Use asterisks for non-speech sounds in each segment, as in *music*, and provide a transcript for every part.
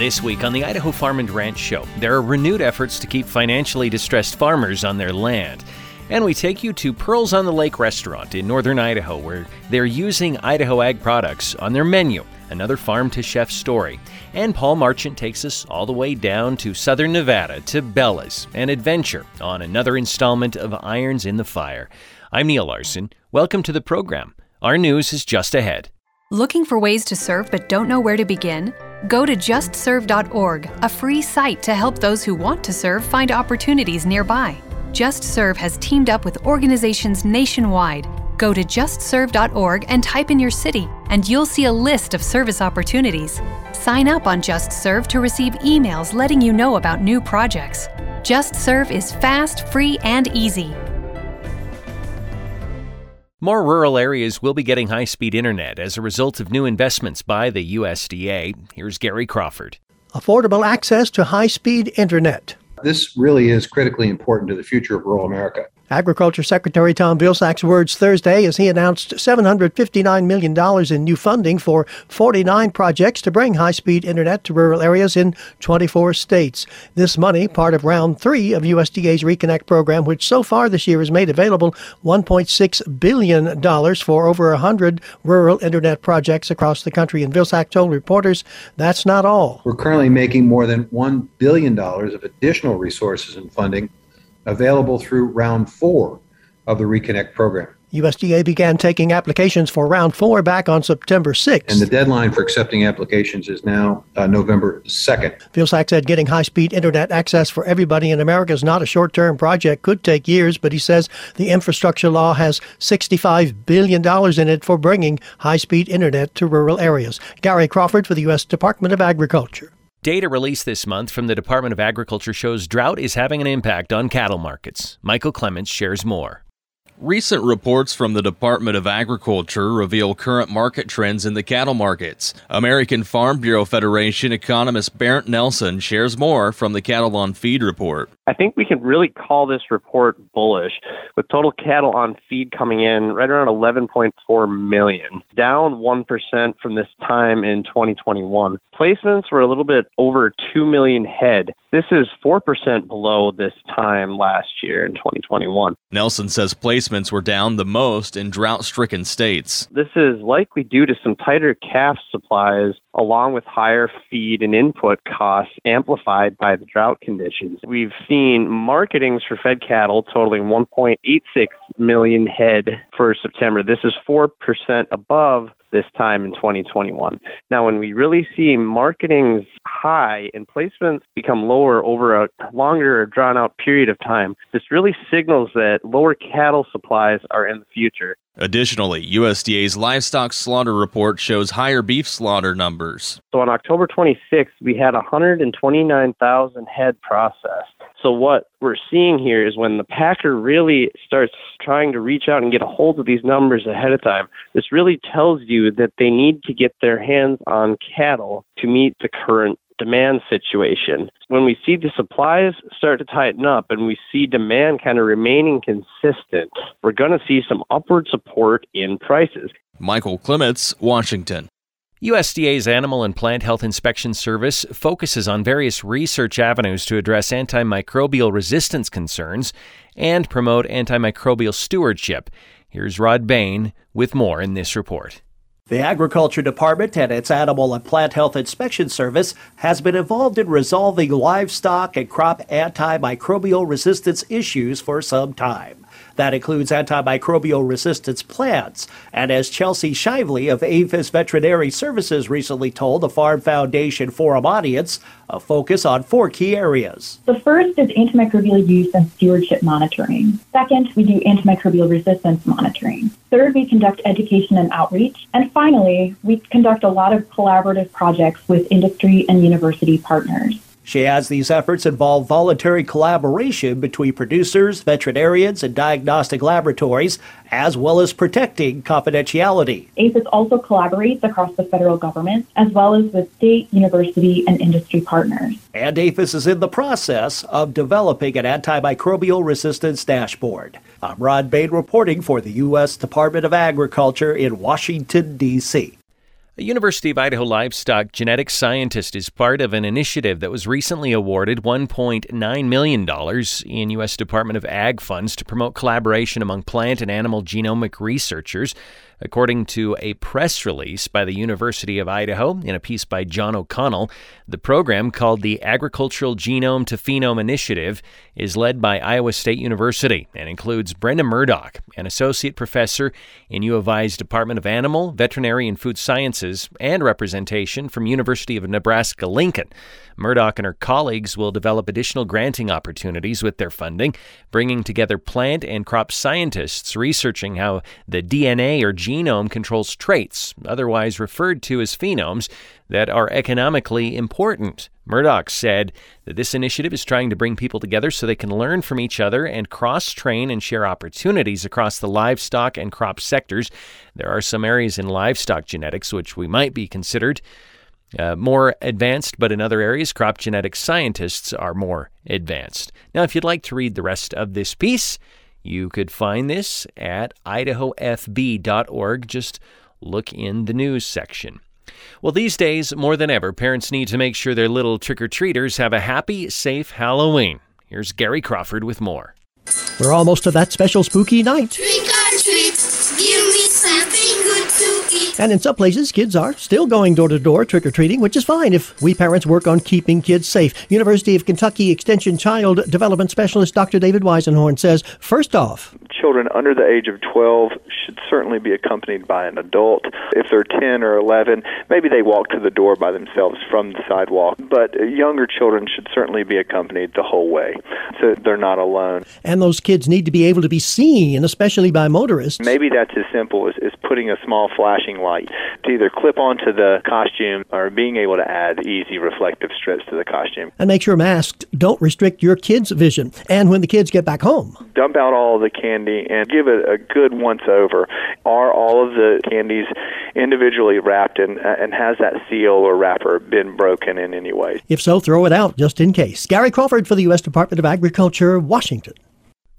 This week on the Idaho Farm and Ranch Show, there are renewed efforts to keep financially distressed farmers on their land. And we take you to Pearls on the Lake restaurant in northern Idaho, where they're using Idaho ag products on their menu. Another farm to chef story. And Paul Marchant takes us all the way down to southern Nevada to Bella's, an adventure on another installment of Irons in the Fire. I'm Neil Larson. Welcome to the program. Our news is just ahead. Looking for ways to serve but don't know where to begin? Go to justserve.org, a free site to help those who want to serve find opportunities nearby. Just Serve has teamed up with organizations nationwide. Go to justserve.org and type in your city, and you'll see a list of service opportunities. Sign up on Just Serve to receive emails letting you know about new projects. Just Serve is fast, free, and easy. More rural areas will be getting high speed internet as a result of new investments by the USDA. Here's Gary Crawford. Affordable access to high speed internet. This really is critically important to the future of rural America. Agriculture Secretary Tom Vilsack's words Thursday as he announced $759 million in new funding for 49 projects to bring high speed internet to rural areas in 24 states. This money, part of round three of USDA's Reconnect program, which so far this year has made available $1.6 billion for over 100 rural internet projects across the country. And Vilsack told reporters that's not all. We're currently making more than $1 billion of additional resources and funding available through round four of the Reconnect program. USDA began taking applications for round four back on September 6th. And the deadline for accepting applications is now uh, November 2nd. Vilsack said getting high speed internet access for everybody in America is not a short term project, could take years, but he says the infrastructure law has $65 billion in it for bringing high speed internet to rural areas. Gary Crawford for the U.S. Department of Agriculture. Data released this month from the Department of Agriculture shows drought is having an impact on cattle markets. Michael Clements shares more. Recent reports from the Department of Agriculture reveal current market trends in the cattle markets. American Farm Bureau Federation economist Bernt Nelson shares more from the Cattle on Feed report. I think we can really call this report bullish, with total cattle on feed coming in right around 11.4 million, down 1% from this time in 2021. Placements were a little bit over 2 million head. This is 4% below this time last year in 2021. Nelson says placements were down the most in drought stricken states. This is likely due to some tighter calf supplies along with higher feed and input costs amplified by the drought conditions. We've seen marketings for fed cattle totaling 1.86 million head for September. This is 4% above this time in 2021. Now, when we really see marketing's high and placements become lower over a longer, drawn out period of time, this really signals that lower cattle supplies are in the future. Additionally, USDA's livestock slaughter report shows higher beef slaughter numbers. So on October 26th, we had 129,000 head processed. So what we're seeing here is when the packer really starts trying to reach out and get a hold of these numbers ahead of time, this really tells you that they need to get their hands on cattle to meet the current demand situation. When we see the supplies start to tighten up and we see demand kind of remaining consistent, we're going to see some upward support in prices. Michael Clements, Washington. USDA's Animal and Plant Health Inspection Service focuses on various research avenues to address antimicrobial resistance concerns and promote antimicrobial stewardship. Here's Rod Bain with more in this report. The Agriculture Department and its Animal and Plant Health Inspection Service has been involved in resolving livestock and crop antimicrobial resistance issues for some time. That includes antimicrobial resistance plants. And as Chelsea Shively of APHIS Veterinary Services recently told the Farm Foundation Forum audience, a focus on four key areas. The first is antimicrobial use and stewardship monitoring. Second, we do antimicrobial resistance monitoring. Third, we conduct education and outreach. And finally, we conduct a lot of collaborative projects with industry and university partners. She adds these efforts involve voluntary collaboration between producers, veterinarians, and diagnostic laboratories, as well as protecting confidentiality. APHIS also collaborates across the federal government, as well as with state, university, and industry partners. And APHIS is in the process of developing an antimicrobial resistance dashboard. I'm Rod Bain reporting for the U.S. Department of Agriculture in Washington, D.C. A University of Idaho livestock genetics scientist is part of an initiative that was recently awarded $1.9 million in U.S. Department of Ag funds to promote collaboration among plant and animal genomic researchers According to a press release by the University of Idaho in a piece by John O'Connell, the program called the Agricultural Genome to Phenome Initiative is led by Iowa State University and includes Brenda Murdoch, an associate professor in U of I's Department of Animal, Veterinary, and Food Sciences, and representation from University of Nebraska Lincoln. Murdoch and her colleagues will develop additional granting opportunities with their funding, bringing together plant and crop scientists researching how the DNA or genome controls traits, otherwise referred to as phenomes, that are economically important. Murdoch said that this initiative is trying to bring people together so they can learn from each other and cross train and share opportunities across the livestock and crop sectors. There are some areas in livestock genetics which we might be considered uh, more advanced, but in other areas, crop genetics scientists are more advanced. Now, if you'd like to read the rest of this piece, you could find this at idahofb.org. Just look in the news section. Well, these days, more than ever, parents need to make sure their little trick or treaters have a happy, safe Halloween. Here's Gary Crawford with more. We're almost to that special spooky night. Trick or treat, And in some places, kids are still going door to door trick or treating, which is fine if we parents work on keeping kids safe. University of Kentucky Extension Child Development Specialist Dr. David Weisenhorn says first off, children under the age of 12 should certainly be accompanied by an adult. If they're 10 or 11, maybe they walk to the door by themselves from the sidewalk. But younger children should certainly be accompanied the whole way so they're not alone. And those kids need to be able to be seen, especially by motorists. Maybe that's as simple as, as putting a small flashing light to either clip onto the costume or being able to add easy reflective strips to the costume. And make sure masks don't restrict your kids' vision. And when the kids get back home, dump out all the candy and give it a good once over. Are all of the candies individually wrapped and, and has that seal or wrapper been broken in any way? If so, throw it out just in case. Gary Crawford for the U.S. Department of Agriculture, Washington.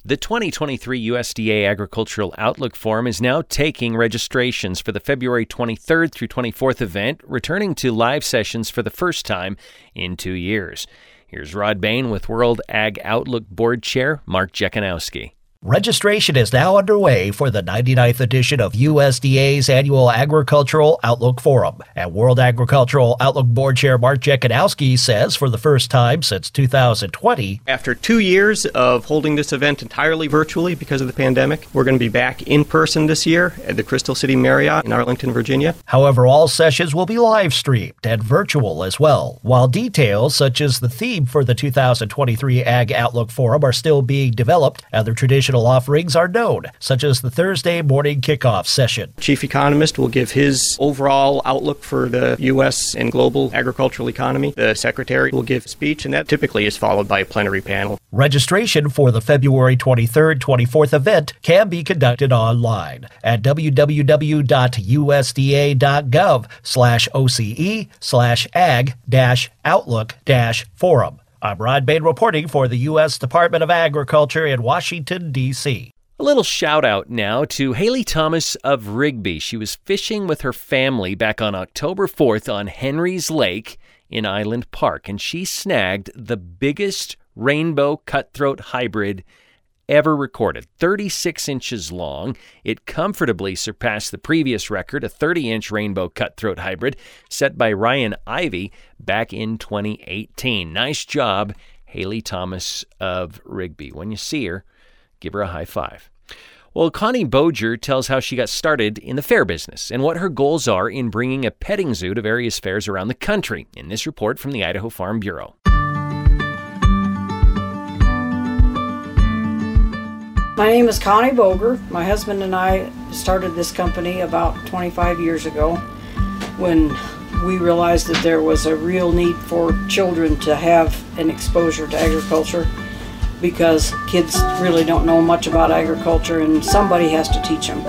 The 2023 USDA Agricultural Outlook Forum is now taking registrations for the February 23rd through 24th event, returning to live sessions for the first time in two years. Here's Rod Bain with World Ag Outlook Board Chair Mark Jekanowski. Registration is now underway for the 99th edition of USDA's annual Agricultural Outlook Forum. And World Agricultural Outlook Board Chair Mark Jekanowski says for the first time since 2020. After two years of holding this event entirely virtually because of the pandemic, we're going to be back in person this year at the Crystal City Marriott in Arlington, Virginia. However, all sessions will be live streamed and virtual as well, while details such as the theme for the 2023 Ag Outlook Forum are still being developed and the traditional offerings are known, such as the Thursday morning kickoff session. Chief economist will give his overall outlook for the U.S. and global agricultural economy. The secretary will give a speech, and that typically is followed by a plenary panel. Registration for the February 23rd 24th event can be conducted online at www.usda.gov slash OCE slash ag dash outlook dash forum. I'm Rod Bain reporting for the U.S. Department of Agriculture in Washington, D.C. A little shout out now to Haley Thomas of Rigby. She was fishing with her family back on October 4th on Henry's Lake in Island Park, and she snagged the biggest rainbow cutthroat hybrid ever recorded, 36 inches long. It comfortably surpassed the previous record, a 30 inch rainbow cutthroat hybrid set by Ryan Ivy back in 2018. Nice job, Haley Thomas of Rigby. When you see her, give her a high five. Well, Connie Boger tells how she got started in the fair business and what her goals are in bringing a petting zoo to various fairs around the country in this report from the Idaho Farm Bureau. My name is Connie Boger. My husband and I started this company about 25 years ago when we realized that there was a real need for children to have an exposure to agriculture because kids really don't know much about agriculture and somebody has to teach them.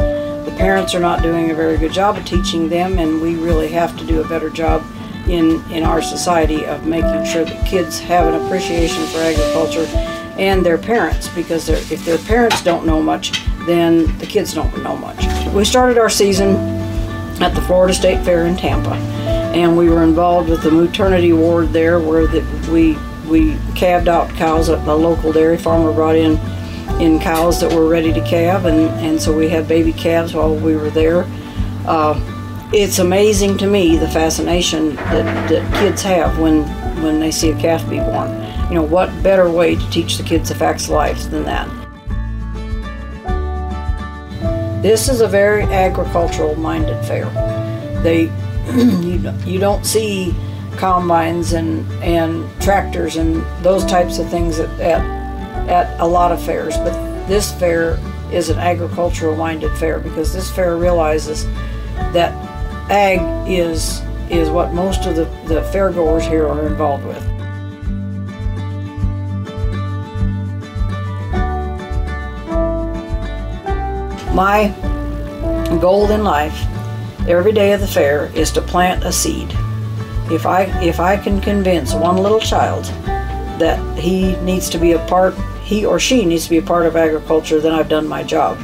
The parents are not doing a very good job of teaching them and we really have to do a better job in, in our society of making sure that kids have an appreciation for agriculture and their parents because if their parents don't know much, then the kids don't know much. We started our season at the Florida State Fair in Tampa, and we were involved with the maternity ward there, where the, we we calved out cows. A, a local dairy farmer brought in in cows that were ready to calve, and and so we had baby calves while we were there. Uh, it's amazing to me the fascination that, that kids have when when they see a calf be born. You know, what better way to teach the kids the facts of life than that? This is a very agricultural minded fair. They *clears throat* you, don't see combines and, and tractors and those types of things at, at, at a lot of fairs, but this fair is an agricultural minded fair because this fair realizes that ag is is what most of the, the fairgoers here are involved with. My goal in life every day of the fair is to plant a seed. If I if I can convince one little child that he needs to be a part he or she needs to be a part of agriculture, then I've done my job.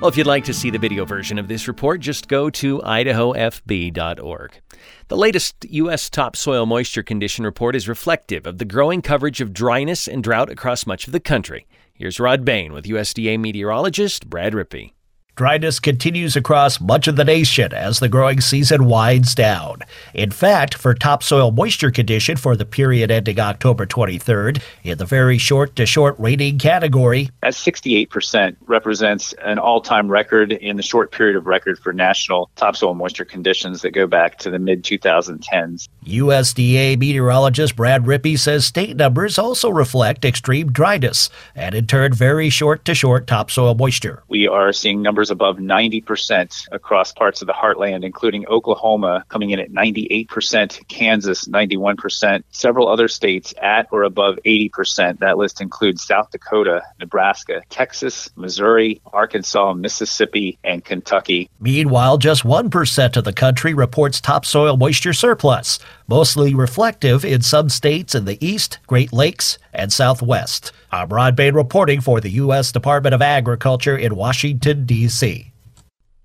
Well, if you'd like to see the video version of this report, just go to idahoFB.org. The latest U.S. topsoil moisture condition report is reflective of the growing coverage of dryness and drought across much of the country. Here's Rod Bain with USDA meteorologist Brad Rippey. Dryness continues across much of the nation as the growing season winds down. In fact, for topsoil moisture condition for the period ending October 23rd, in the very short to short rating category, at 68% represents an all-time record in the short period of record for national topsoil moisture conditions that go back to the mid 2010s. USDA meteorologist Brad Rippey says state numbers also reflect extreme dryness and in turn very short to short topsoil moisture. We are seeing numbers above 90% across parts of the heartland, including Oklahoma coming in at 98%, Kansas 91%, several other states at or above 80%. That list includes South Dakota, Nebraska, Texas, Missouri, Arkansas, Mississippi, and Kentucky. Meanwhile, just 1% of the country reports topsoil moisture surplus, mostly reflective in some states in the East, Great Lakes, and Southwest. I'm Rod Bain reporting for the U.S. Department of Agriculture in Washington, D.C.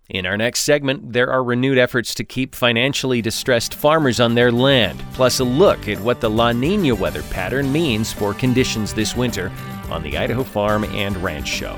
In our next segment, there are renewed efforts to keep financially distressed farmers on their land, plus a look at what the La Nina weather pattern means for conditions this winter on the Idaho Farm and Ranch Show.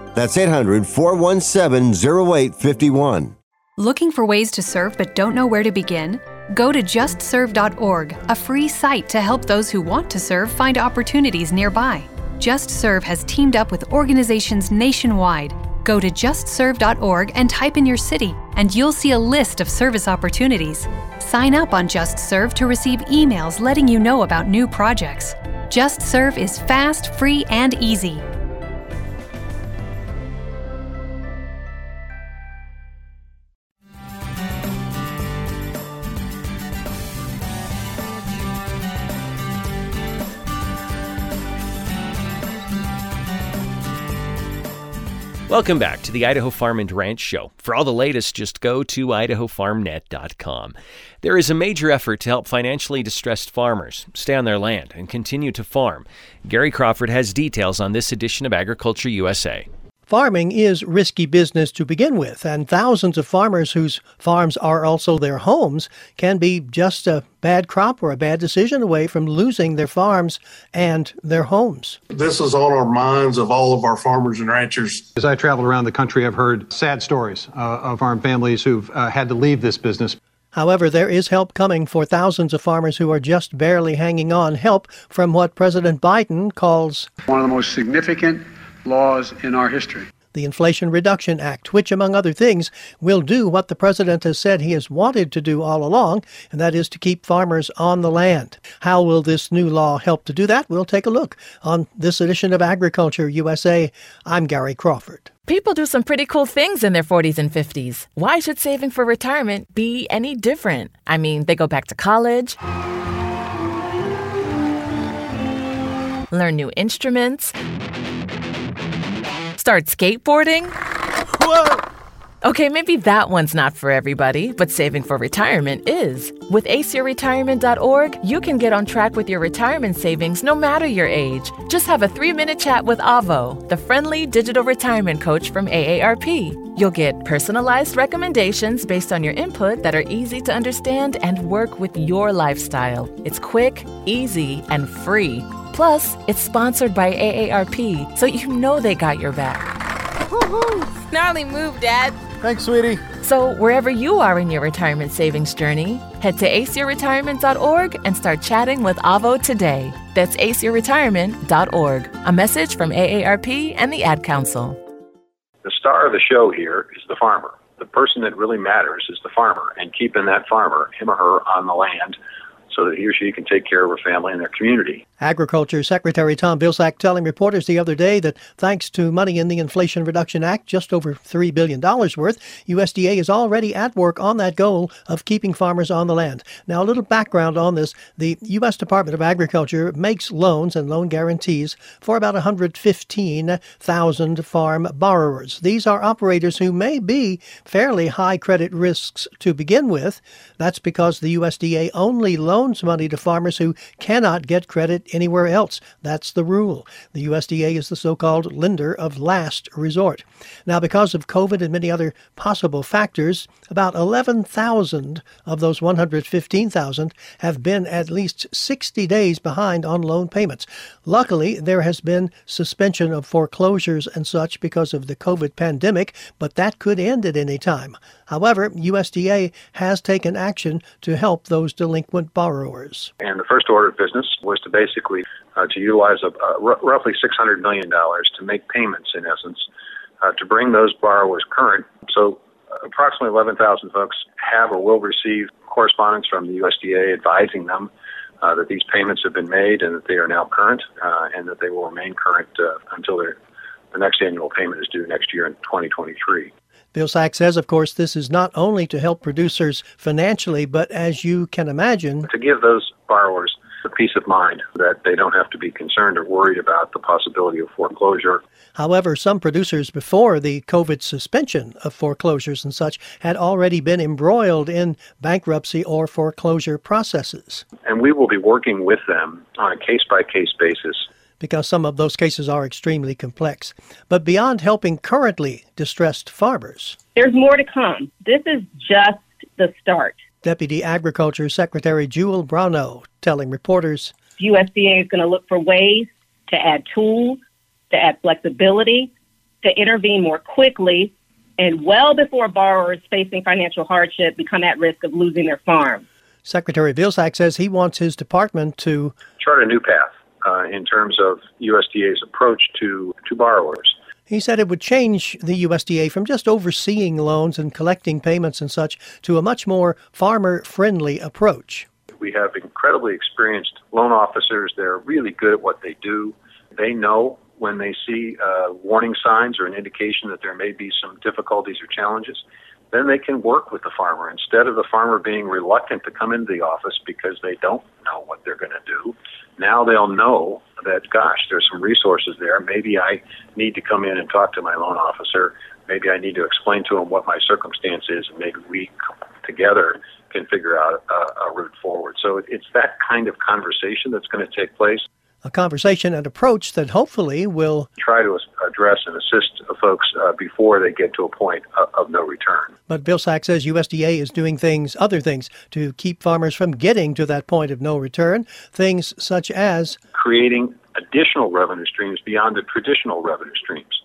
That's 800 417 0851. Looking for ways to serve but don't know where to begin? Go to justserve.org, a free site to help those who want to serve find opportunities nearby. JustServe has teamed up with organizations nationwide. Go to justserve.org and type in your city, and you'll see a list of service opportunities. Sign up on JustServe to receive emails letting you know about new projects. JustServe is fast, free, and easy. Welcome back to the Idaho Farm and Ranch Show. For all the latest, just go to idahofarmnet.com. There is a major effort to help financially distressed farmers stay on their land and continue to farm. Gary Crawford has details on this edition of Agriculture USA. Farming is risky business to begin with, and thousands of farmers whose farms are also their homes can be just a bad crop or a bad decision away from losing their farms and their homes. This is on our minds of all of our farmers and ranchers. As I travel around the country, I've heard sad stories uh, of farm families who've uh, had to leave this business. However, there is help coming for thousands of farmers who are just barely hanging on. Help from what President Biden calls one of the most significant laws in our history the Inflation Reduction Act, which, among other things, will do what the president has said he has wanted to do all along, and that is to keep farmers on the land. How will this new law help to do that? We'll take a look on this edition of Agriculture USA. I'm Gary Crawford. People do some pretty cool things in their 40s and 50s. Why should saving for retirement be any different? I mean, they go back to college, learn new instruments Start skateboarding? Whoa! Okay, maybe that one's not for everybody, but saving for retirement is. With aceyourretirement.org, you can get on track with your retirement savings no matter your age. Just have a three minute chat with Avo, the friendly digital retirement coach from AARP. You'll get personalized recommendations based on your input that are easy to understand and work with your lifestyle. It's quick, easy, and free. Plus, it's sponsored by AARP, so you know they got your back. Gnarly move, Dad. Thanks, sweetie. So, wherever you are in your retirement savings journey, head to aceyourretirement.org and start chatting with Avo today. That's aceyourretirement.org. A message from AARP and the Ad Council. The star of the show here is the farmer. The person that really matters is the farmer, and keeping that farmer, him or her, on the land so that he or she can take care of her family and their community. Agriculture Secretary Tom Vilsack telling reporters the other day that thanks to money in the Inflation Reduction Act, just over $3 billion worth, USDA is already at work on that goal of keeping farmers on the land. Now, a little background on this. The U.S. Department of Agriculture makes loans and loan guarantees for about 115,000 farm borrowers. These are operators who may be fairly high credit risks to begin with. That's because the USDA only loans money to farmers who cannot get credit anywhere else. That's the rule. The USDA is the so called lender of last resort. Now, because of COVID and many other possible factors, about 11,000 of those 115,000 have been at least 60 days behind on loan payments. Luckily, there has been suspension of foreclosures and such because of the COVID pandemic, but that could end at any time. However, USDA has taken action to help those delinquent borrowers. And the first order of business was to basically uh, to utilize roughly $600 million to make payments, in essence, uh, to bring those borrowers current. So uh, approximately 11,000 folks have or will receive correspondence from the USDA advising them uh, that these payments have been made and that they are now current uh, and that they will remain current uh, until their, the next annual payment is due next year in 2023. Vilsack says, of course, this is not only to help producers financially, but as you can imagine, to give those borrowers the peace of mind that they don't have to be concerned or worried about the possibility of foreclosure. However, some producers before the COVID suspension of foreclosures and such had already been embroiled in bankruptcy or foreclosure processes. And we will be working with them on a case by case basis because some of those cases are extremely complex. But beyond helping currently distressed farmers, there's more to come. This is just the start. Deputy Agriculture Secretary Jewel Bronaugh telling reporters USDA is going to look for ways to add tools, to add flexibility, to intervene more quickly, and well before borrowers facing financial hardship become at risk of losing their farm. Secretary Vilsack says he wants his department to chart a new path uh, in terms of USDA's approach to, to borrowers. He said it would change the USDA from just overseeing loans and collecting payments and such to a much more farmer friendly approach. We have incredibly experienced loan officers. They're really good at what they do. They know when they see uh, warning signs or an indication that there may be some difficulties or challenges then they can work with the farmer instead of the farmer being reluctant to come into the office because they don't know what they're going to do. Now they'll know that, gosh, there's some resources there. Maybe I need to come in and talk to my loan officer. Maybe I need to explain to him what my circumstance is, and maybe we together can figure out a, a route forward. So it's that kind of conversation that's going to take place a conversation and approach that hopefully will try to address and assist folks uh, before they get to a point of, of no return. But Vilsack says USDA is doing things, other things, to keep farmers from getting to that point of no return. Things such as creating additional revenue streams beyond the traditional revenue streams.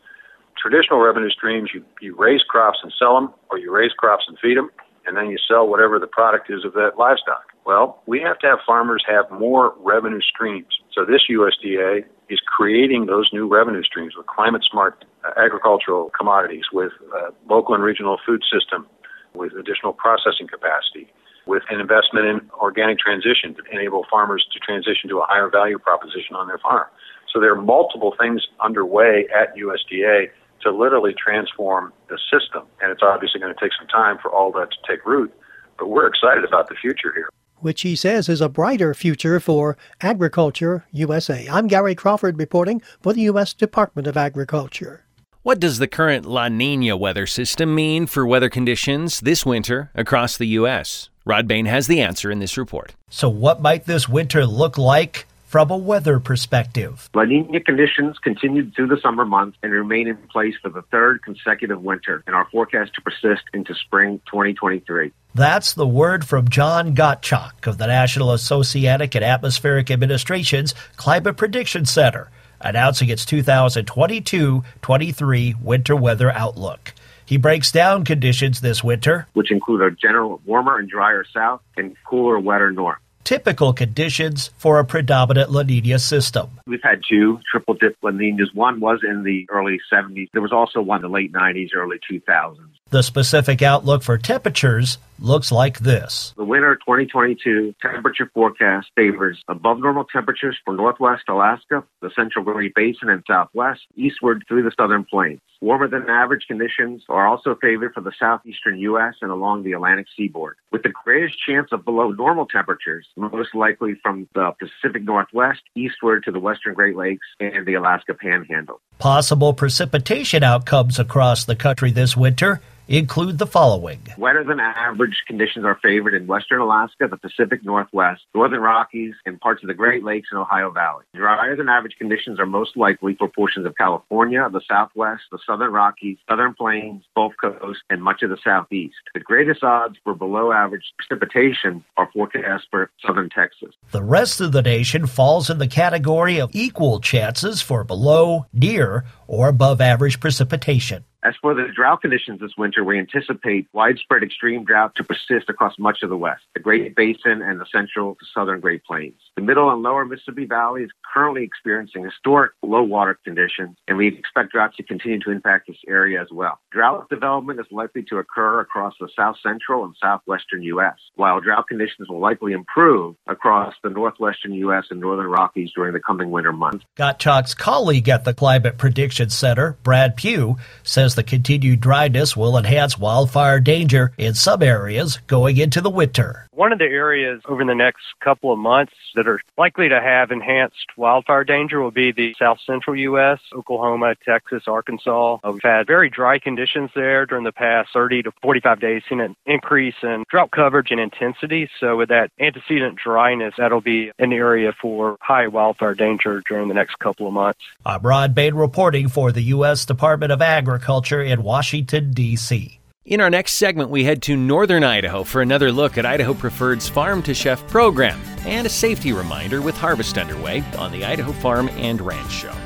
Traditional revenue streams, you, you raise crops and sell them, or you raise crops and feed them, and then you sell whatever the product is of that livestock. Well, we have to have farmers have more revenue streams. So this USDA is creating those new revenue streams with climate smart uh, agricultural commodities, with uh, local and regional food system, with additional processing capacity, with an investment in organic transition to enable farmers to transition to a higher value proposition on their farm. So there are multiple things underway at USDA to literally transform the system. And it's obviously going to take some time for all that to take root, but we're excited about the future here. Which he says is a brighter future for Agriculture USA. I'm Gary Crawford reporting for the U.S. Department of Agriculture. What does the current La Nina weather system mean for weather conditions this winter across the U.S.? Rod Bain has the answer in this report. So, what might this winter look like from a weather perspective. La Nina conditions continued through the summer months and remain in place for the third consecutive winter and are forecast to persist into spring 2023. That's the word from John Gottschalck of the National Oceanic and Atmospheric Administration's Climate Prediction Center, announcing its 2022 23 winter weather outlook. He breaks down conditions this winter, which include a general warmer and drier south and cooler, wetter north typical conditions for a predominant La Nina system. We've had two triple dip La Ninas. One was in the early 70s. There was also one in the late 90s, early 2000s. The specific outlook for temperatures looks like this. The winter 2022 temperature forecast favors above normal temperatures for northwest Alaska, the central Great Basin and southwest, eastward through the southern plains. Warmer than average conditions are also favored for the southeastern U.S. and along the Atlantic seaboard, with the greatest chance of below normal temperatures, most likely from the Pacific Northwest eastward to the western Great Lakes and the Alaska Panhandle. Possible precipitation outcomes across the country this winter include the following. Wetter than average conditions are favored in western Alaska, the Pacific Northwest, northern Rockies, and parts of the Great Lakes and Ohio Valley. Drier than average conditions are most likely for portions of California, the Southwest, the Southern Rockies, Southern Plains, Gulf Coast, and much of the Southeast. The greatest odds for below average precipitation are forecast for southern Texas. The rest of the nation falls in the category of equal chances for below, near, or above average precipitation. As for the drought conditions this winter, we anticipate widespread extreme drought to persist across much of the West, the Great Basin, and the central to southern Great Plains. The middle and lower Mississippi Valley is currently experiencing historic low water conditions, and we expect drought to continue to impact this area as well. Drought development is likely to occur across the south central and southwestern U.S., while drought conditions will likely improve across the northwestern U.S. and northern Rockies during the coming winter months. Gottschalck's colleague at the Climate Prediction Center, Brad Pugh, says the continued dryness will enhance wildfire danger in some areas going into the winter. One of the areas over the next couple of months that are likely to have enhanced wildfire danger will be the south central U.S., Oklahoma, Texas, Arkansas. Uh, we've had very dry conditions there during the past 30 to 45 days, seen an increase in drought coverage and intensity. So with that antecedent dryness, that'll be an area for high wildfire danger during the next couple of months. I'm Rod Bain reporting for the U.S. Department of Agriculture in Washington, D.C. In our next segment, we head to northern Idaho for another look at Idaho Preferred's Farm to Chef program and a safety reminder with harvest underway on the Idaho Farm and Ranch Show.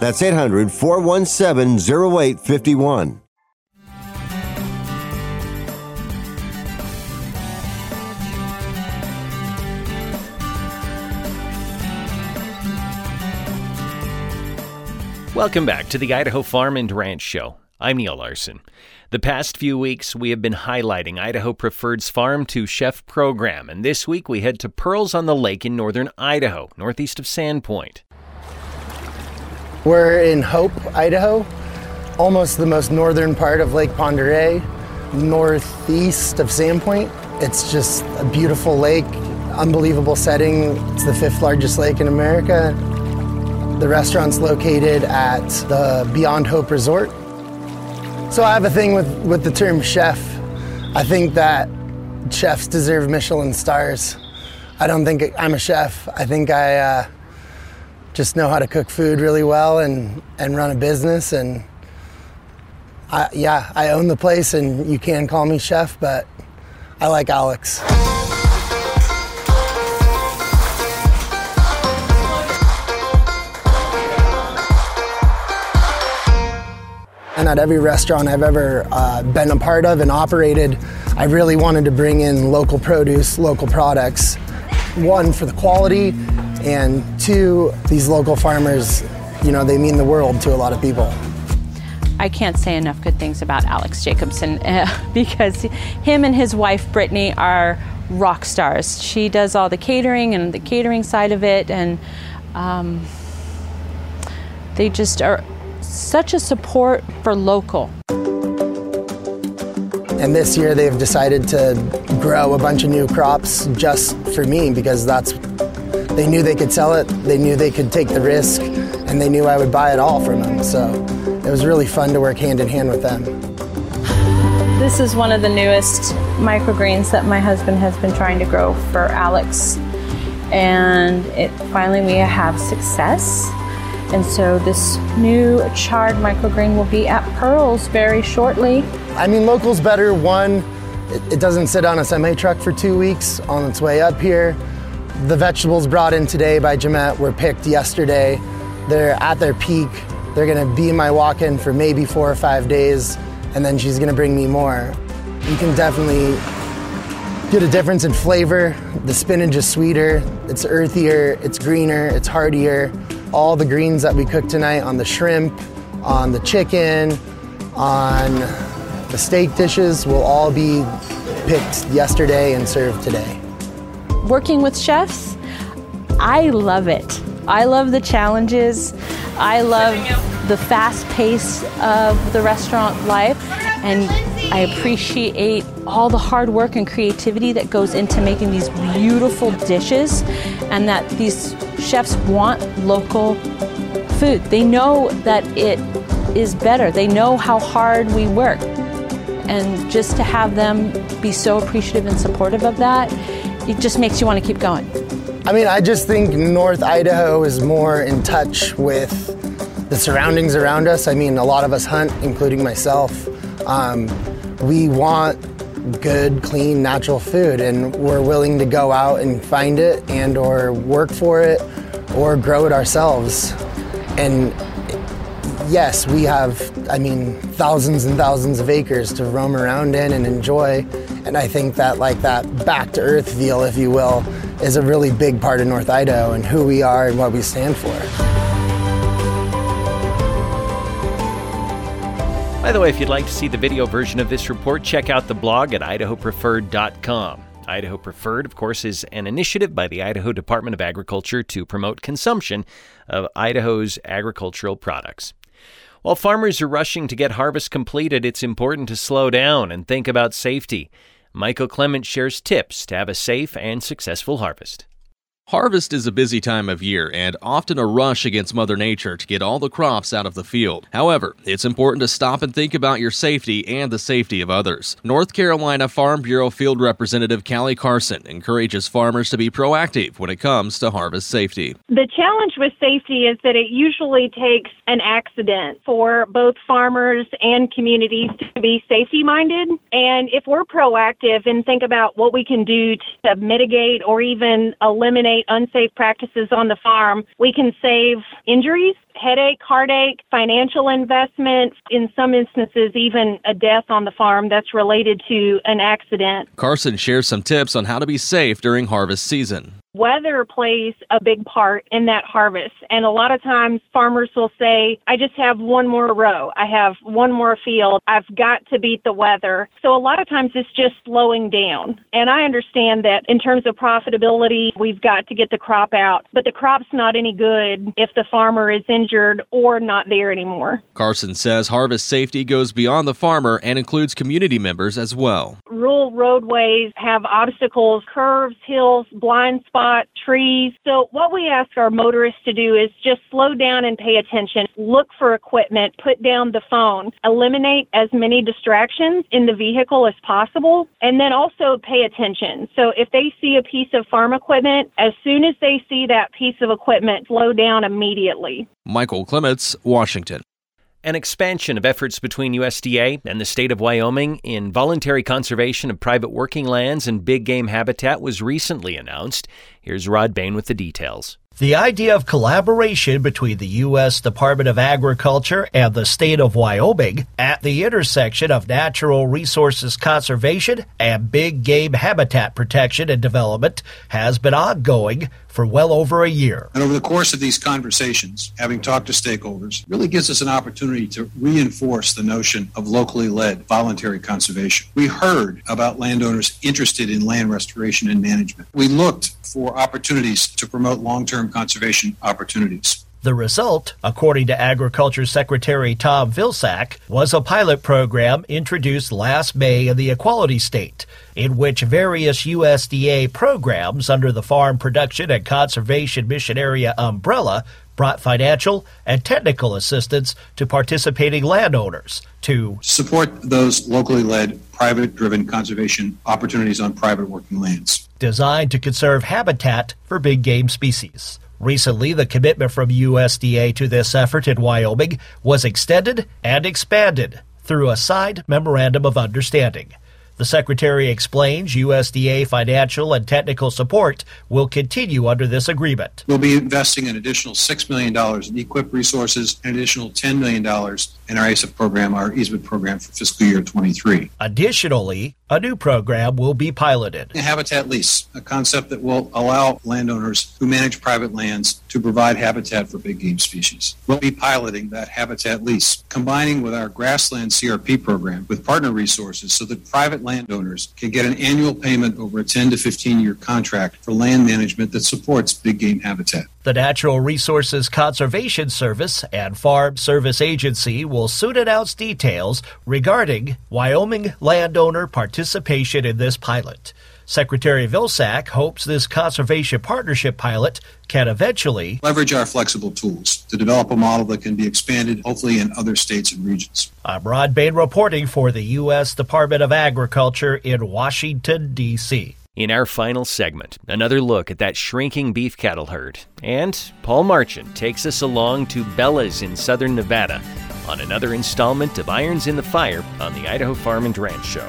That's 800 417 0851. Welcome back to the Idaho Farm and Ranch Show. I'm Neil Larson. The past few weeks, we have been highlighting Idaho Preferred's Farm to Chef program, and this week we head to Pearls on the Lake in northern Idaho, northeast of Sandpoint. We're in Hope, Idaho, almost the most northern part of Lake Oreille, northeast of Sandpoint. It's just a beautiful lake, unbelievable setting. It's the fifth largest lake in America. The restaurant's located at the Beyond Hope Resort. So I have a thing with, with the term chef. I think that chefs deserve Michelin stars. I don't think I'm a chef. I think I uh, just know how to cook food really well and, and run a business. And I, yeah, I own the place, and you can call me chef, but I like Alex. And at every restaurant I've ever uh, been a part of and operated, I really wanted to bring in local produce, local products. One, for the quality, and two, these local farmers, you know, they mean the world to a lot of people. I can't say enough good things about Alex Jacobson uh, *laughs* because him and his wife Brittany are rock stars. She does all the catering and the catering side of it, and um, they just are such a support for local. And this year they've decided to grow a bunch of new crops just for me because that's they knew they could sell it, they knew they could take the risk, and they knew I would buy it all from them. So it was really fun to work hand in hand with them. This is one of the newest microgreens that my husband has been trying to grow for Alex. And it finally we have success. And so this new chard microgreen will be at Pearls very shortly. I mean, local's better. One, it, it doesn't sit on a semi truck for two weeks on its way up here. The vegetables brought in today by Jamette were picked yesterday. They're at their peak. They're gonna be my walk in for maybe four or five days, and then she's gonna bring me more. You can definitely get a difference in flavor. The spinach is sweeter, it's earthier, it's greener, it's heartier. All the greens that we cooked tonight on the shrimp, on the chicken, on the steak dishes will all be picked yesterday and served today. Working with chefs, I love it. I love the challenges. I love the fast pace of the restaurant life, and I appreciate all the hard work and creativity that goes into making these beautiful dishes, and that these chefs want local food. They know that it is better, they know how hard we work. And just to have them be so appreciative and supportive of that, it just makes you want to keep going. I mean, I just think North Idaho is more in touch with the surroundings around us. I mean, a lot of us hunt, including myself. Um, we want good, clean, natural food, and we're willing to go out and find it and or work for it or grow it ourselves. And yes, we have, I mean, thousands and thousands of acres to roam around in and enjoy. And I think that, like, that back to earth feel, if you will, is a really big part of North Idaho and who we are and what we stand for. By the way, if you'd like to see the video version of this report, check out the blog at idahopreferred.com. Idaho Preferred, of course, is an initiative by the Idaho Department of Agriculture to promote consumption of Idaho's agricultural products. While farmers are rushing to get harvest completed, it's important to slow down and think about safety. Michael Clement shares tips to have a safe and successful harvest. Harvest is a busy time of year and often a rush against Mother Nature to get all the crops out of the field. However, it's important to stop and think about your safety and the safety of others. North Carolina Farm Bureau Field Representative Callie Carson encourages farmers to be proactive when it comes to harvest safety. The challenge with safety is that it usually takes an accident for both farmers and communities to be safety minded. And if we're proactive and think about what we can do to mitigate or even eliminate unsafe practices on the farm, we can save injuries headache, heartache, financial investment, in some instances, even a death on the farm that's related to an accident. Carson shares some tips on how to be safe during harvest season. Weather plays a big part in that harvest. And a lot of times farmers will say, I just have one more row. I have one more field. I've got to beat the weather. So a lot of times it's just slowing down. And I understand that in terms of profitability, we've got to get the crop out. But the crop's not any good if the farmer is injured or not there anymore. Carson says harvest safety goes beyond the farmer and includes community members as well. Rural roadways have obstacles, curves, hills, blind spots spot trees. So what we ask our motorists to do is just slow down and pay attention, look for equipment, put down the phone, eliminate as many distractions in the vehicle as possible, and then also pay attention. So if they see a piece of farm equipment, as soon as they see that piece of equipment, slow down immediately. Michael Clements, Washington. An expansion of efforts between USDA and the state of Wyoming in voluntary conservation of private working lands and big game habitat was recently announced. Here's Rod Bain with the details. The idea of collaboration between the U.S. Department of Agriculture and the state of Wyoming at the intersection of natural resources conservation and big game habitat protection and development has been ongoing for well over a year. And over the course of these conversations, having talked to stakeholders, really gives us an opportunity to reinforce the notion of locally led voluntary conservation. We heard about landowners interested in land restoration and management. We looked for opportunities to promote long term conservation opportunities. The result, according to Agriculture Secretary Tom Vilsack, was a pilot program introduced last May in the Equality State, in which various USDA programs under the Farm Production and Conservation Mission Area umbrella brought financial and technical assistance to participating landowners to support those locally led, private driven conservation opportunities on private working lands. Designed to conserve habitat for big game species. Recently, the commitment from USDA to this effort in Wyoming was extended and expanded through a signed memorandum of understanding. The Secretary explains USDA financial and technical support will continue under this agreement. We'll be investing an additional $6 million in EQIP resources, an additional $10 million in our ACEP program, our easement program for fiscal year 23. Additionally, a new program will be piloted. A habitat lease, a concept that will allow landowners who manage private lands to provide habitat for big game species. We'll be piloting that habitat lease, combining with our grassland CRP program with partner resources so that private landowners can get an annual payment over a 10 to 15 year contract for land management that supports big game habitat. The Natural Resources Conservation Service and Farm Service Agency will soon announce details regarding Wyoming landowner participation in this pilot. Secretary Vilsack hopes this conservation partnership pilot can eventually leverage our flexible tools to develop a model that can be expanded, hopefully, in other states and regions. I'm Rod Bain reporting for the U.S. Department of Agriculture in Washington, D.C. In our final segment, another look at that shrinking beef cattle herd. And Paul Marchant takes us along to Bella's in southern Nevada on another installment of Irons in the Fire on the Idaho Farm and Ranch Show.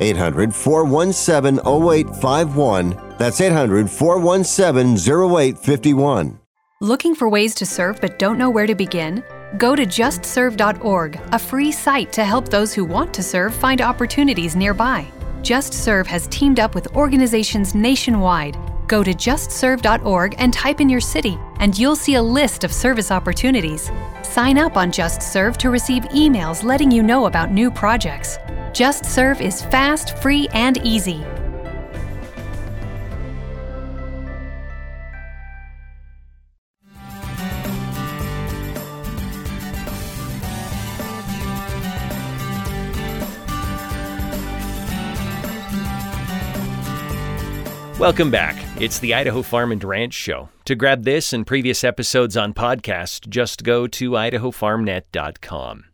800 417 0851. That's 800 417 0851. Looking for ways to serve but don't know where to begin? Go to justserve.org, a free site to help those who want to serve find opportunities nearby. JustServe has teamed up with organizations nationwide. Go to justserve.org and type in your city, and you'll see a list of service opportunities. Sign up on JustServe to receive emails letting you know about new projects. Just Serve is fast, free, and easy. Welcome back. It's the Idaho Farm and Ranch Show. To grab this and previous episodes on podcast, just go to idahofarmnet.com.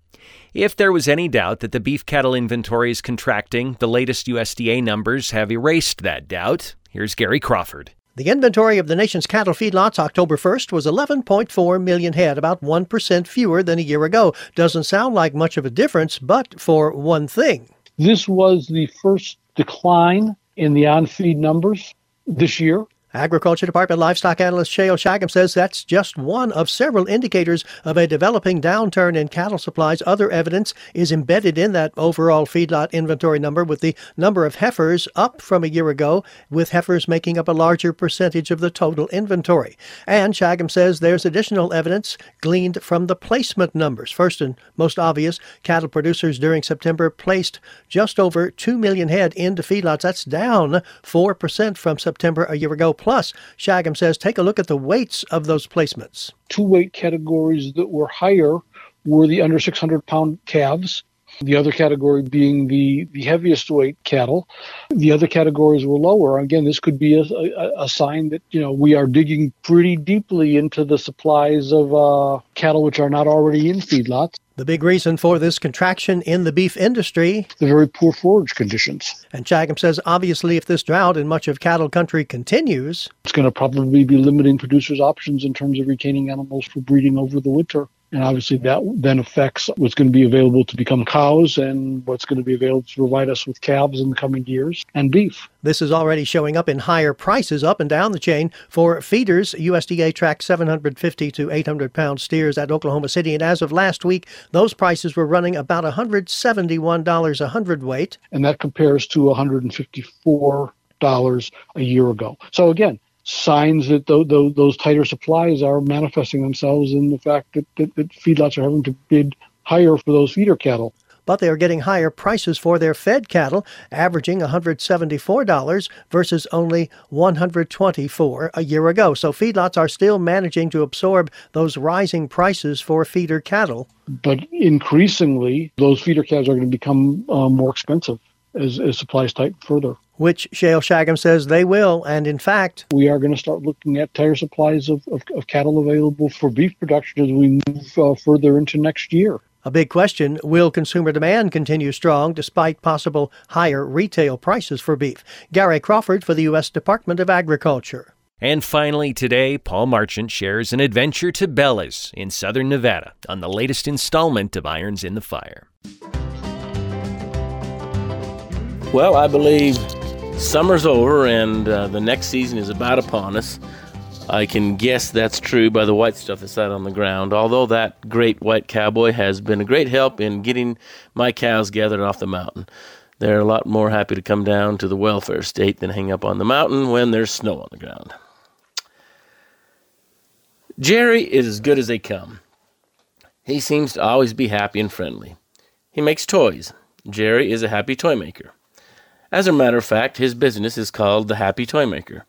If there was any doubt that the beef cattle inventory is contracting, the latest USDA numbers have erased that doubt. Here's Gary Crawford. The inventory of the nation's cattle feedlots October 1st was 11.4 million head, about 1% fewer than a year ago. Doesn't sound like much of a difference, but for one thing. This was the first decline in the on feed numbers this year. Agriculture Department livestock analyst Shayle Shagam says that's just one of several indicators of a developing downturn in cattle supplies. Other evidence is embedded in that overall feedlot inventory number, with the number of heifers up from a year ago, with heifers making up a larger percentage of the total inventory. And Shagam says there's additional evidence gleaned from the placement numbers. First and most obvious, cattle producers during September placed just over 2 million head into feedlots. That's down 4% from September a year ago. Plus, Shagam says take a look at the weights of those placements. Two weight categories that were higher were the under 600 pound calves, the other category being the, the heaviest weight cattle. The other categories were lower. Again, this could be a, a, a sign that, you know, we are digging pretty deeply into the supplies of uh, cattle which are not already in feedlots. The big reason for this contraction in the beef industry the very poor forage conditions. And Shagam says obviously, if this drought in much of cattle country continues, it's going to probably be limiting producers' options in terms of retaining animals for breeding over the winter. And obviously, that then affects what's going to be available to become cows and what's going to be available to provide us with calves in the coming years and beef. This is already showing up in higher prices up and down the chain. For feeders, USDA tracked 750 to 800 pound steers at Oklahoma City. And as of last week, those prices were running about $171 a hundredweight. And that compares to $154 a year ago. So again, signs that th- th- those tighter supplies are manifesting themselves in the fact that, that, that feedlots are having to bid higher for those feeder cattle but they are getting higher prices for their fed cattle, averaging $174 versus only $124 a year ago. So feedlots are still managing to absorb those rising prices for feeder cattle. But increasingly, those feeder calves are going to become uh, more expensive as, as supplies tighten further which Shayle Shagam says they will. And in fact, we are going to start looking at tighter supplies of, of, of cattle available for beef production as we move uh, further into next year. A big question will consumer demand continue strong despite possible higher retail prices for beef? Gary Crawford for the U.S. Department of Agriculture. And finally, today, Paul Marchant shares an adventure to Bellas in southern Nevada on the latest installment of Irons in the Fire. Well, I believe Summer's over and uh, the next season is about upon us. I can guess that's true by the white stuff that's out on the ground, although that great white cowboy has been a great help in getting my cows gathered off the mountain. They're a lot more happy to come down to the welfare state than hang up on the mountain when there's snow on the ground. Jerry is as good as they come. He seems to always be happy and friendly. He makes toys. Jerry is a happy toy maker. As a matter of fact, his business is called the Happy Toy Maker.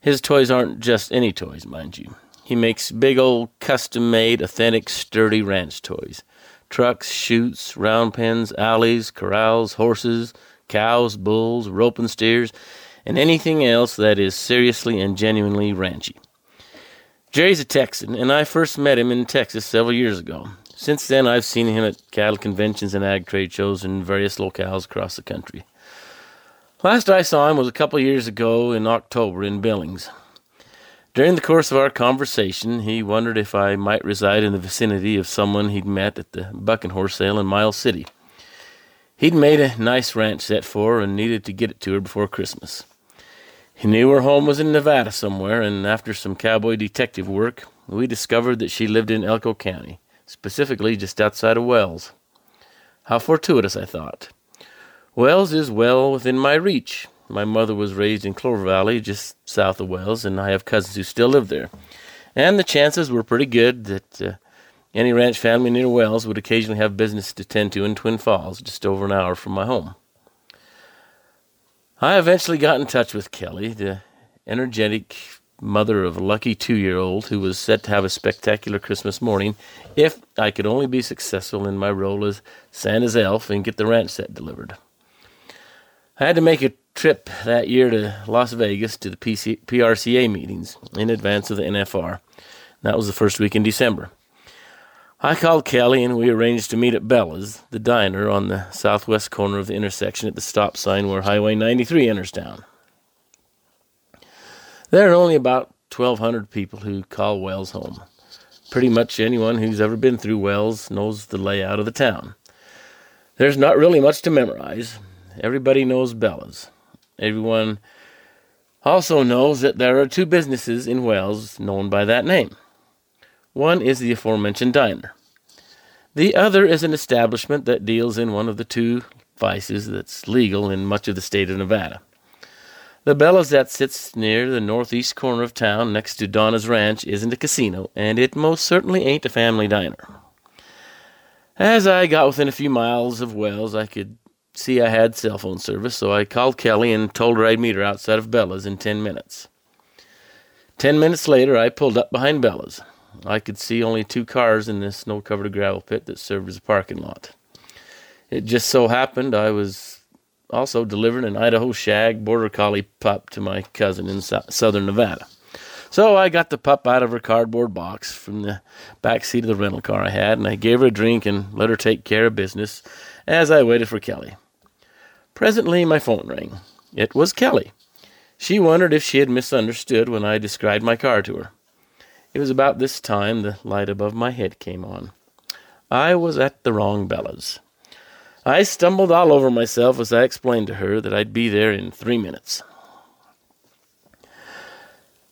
His toys aren't just any toys, mind you. He makes big old custom made, authentic, sturdy ranch toys trucks, chutes, round pens, alleys, corrals, horses, cows, bulls, roping steers, and anything else that is seriously and genuinely ranchy. Jerry's a Texan, and I first met him in Texas several years ago. Since then, I've seen him at cattle conventions and ag trade shows in various locales across the country. Last I saw him was a couple years ago in October in Billings. During the course of our conversation, he wondered if I might reside in the vicinity of someone he'd met at the bucking horse sale in Miles City. He'd made a nice ranch set for her and needed to get it to her before Christmas. He knew her home was in Nevada somewhere, and after some cowboy detective work, we discovered that she lived in Elko County, specifically just outside of Wells. How fortuitous, I thought. Wells is well within my reach. My mother was raised in Clover Valley, just south of Wells, and I have cousins who still live there. And the chances were pretty good that uh, Any ranch family near Wells would occasionally have business to tend to in Twin Falls, just over an hour from my home. I eventually got in touch with Kelly, the energetic mother of a lucky two year old who was set to have a spectacular Christmas morning if I could only be successful in my role as Santa's elf and get the ranch set delivered. I had to make a trip that year to Las Vegas to the PC, PRCA meetings in advance of the NFR. That was the first week in December. I called Kelly and we arranged to meet at Bella's, the diner on the southwest corner of the intersection at the stop sign where Highway 93 enters town. There are only about 1,200 people who call Wells home. Pretty much anyone who's ever been through Wells knows the layout of the town. There's not really much to memorize. Everybody knows Bella's. Everyone also knows that there are two businesses in Wells known by that name. One is the aforementioned diner. The other is an establishment that deals in one of the two vices that's legal in much of the state of Nevada. The Bella's that sits near the northeast corner of town next to Donna's Ranch isn't a casino, and it most certainly ain't a family diner. As I got within a few miles of Wells, I could see I had cell phone service, so I called Kelly and told her I'd meet her outside of Bella's in ten minutes. Ten minutes later, I pulled up behind Bella's. I could see only two cars in this snow covered gravel pit that served as a parking lot. It just so happened I was also delivering an Idaho Shag Border Collie pup to my cousin in so- southern Nevada. So I got the pup out of her cardboard box from the back seat of the rental car I had, and I gave her a drink and let her take care of business as I waited for Kelly. Presently, my phone rang. It was Kelly. She wondered if she had misunderstood when I described my car to her. It was about this time the light above my head came on. I was at the wrong Bella's. I stumbled all over myself as I explained to her that I'd be there in three minutes.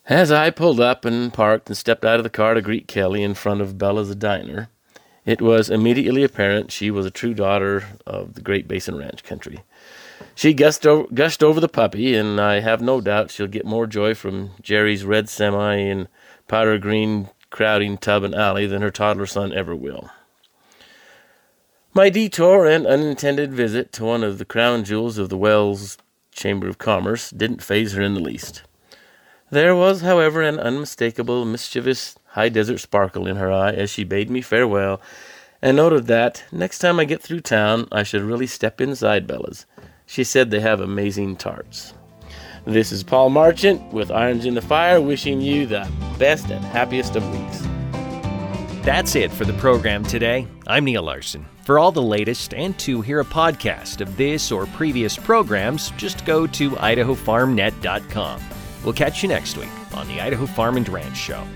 As I pulled up and parked and stepped out of the car to greet Kelly in front of Bella's diner, it was immediately apparent she was a true daughter of the Great Basin Ranch country. She gushed over, gushed over the puppy, and I have no doubt she'll get more joy from Jerry's red semi and powder green crowding tub and alley than her toddler son ever will. My detour and unintended visit to one of the crown jewels of the Wells Chamber of Commerce didn't faze her in the least. There was, however, an unmistakable, mischievous, high desert sparkle in her eye as she bade me farewell, and noted that, next time I get through town, I should really step inside Bella's. She said they have amazing tarts. This is Paul Marchant with Irons in the Fire, wishing you the best and happiest of weeks. That's it for the program today. I'm Neil Larson. For all the latest and to hear a podcast of this or previous programs, just go to idahofarmnet.com. We'll catch you next week on the Idaho Farm and Ranch Show.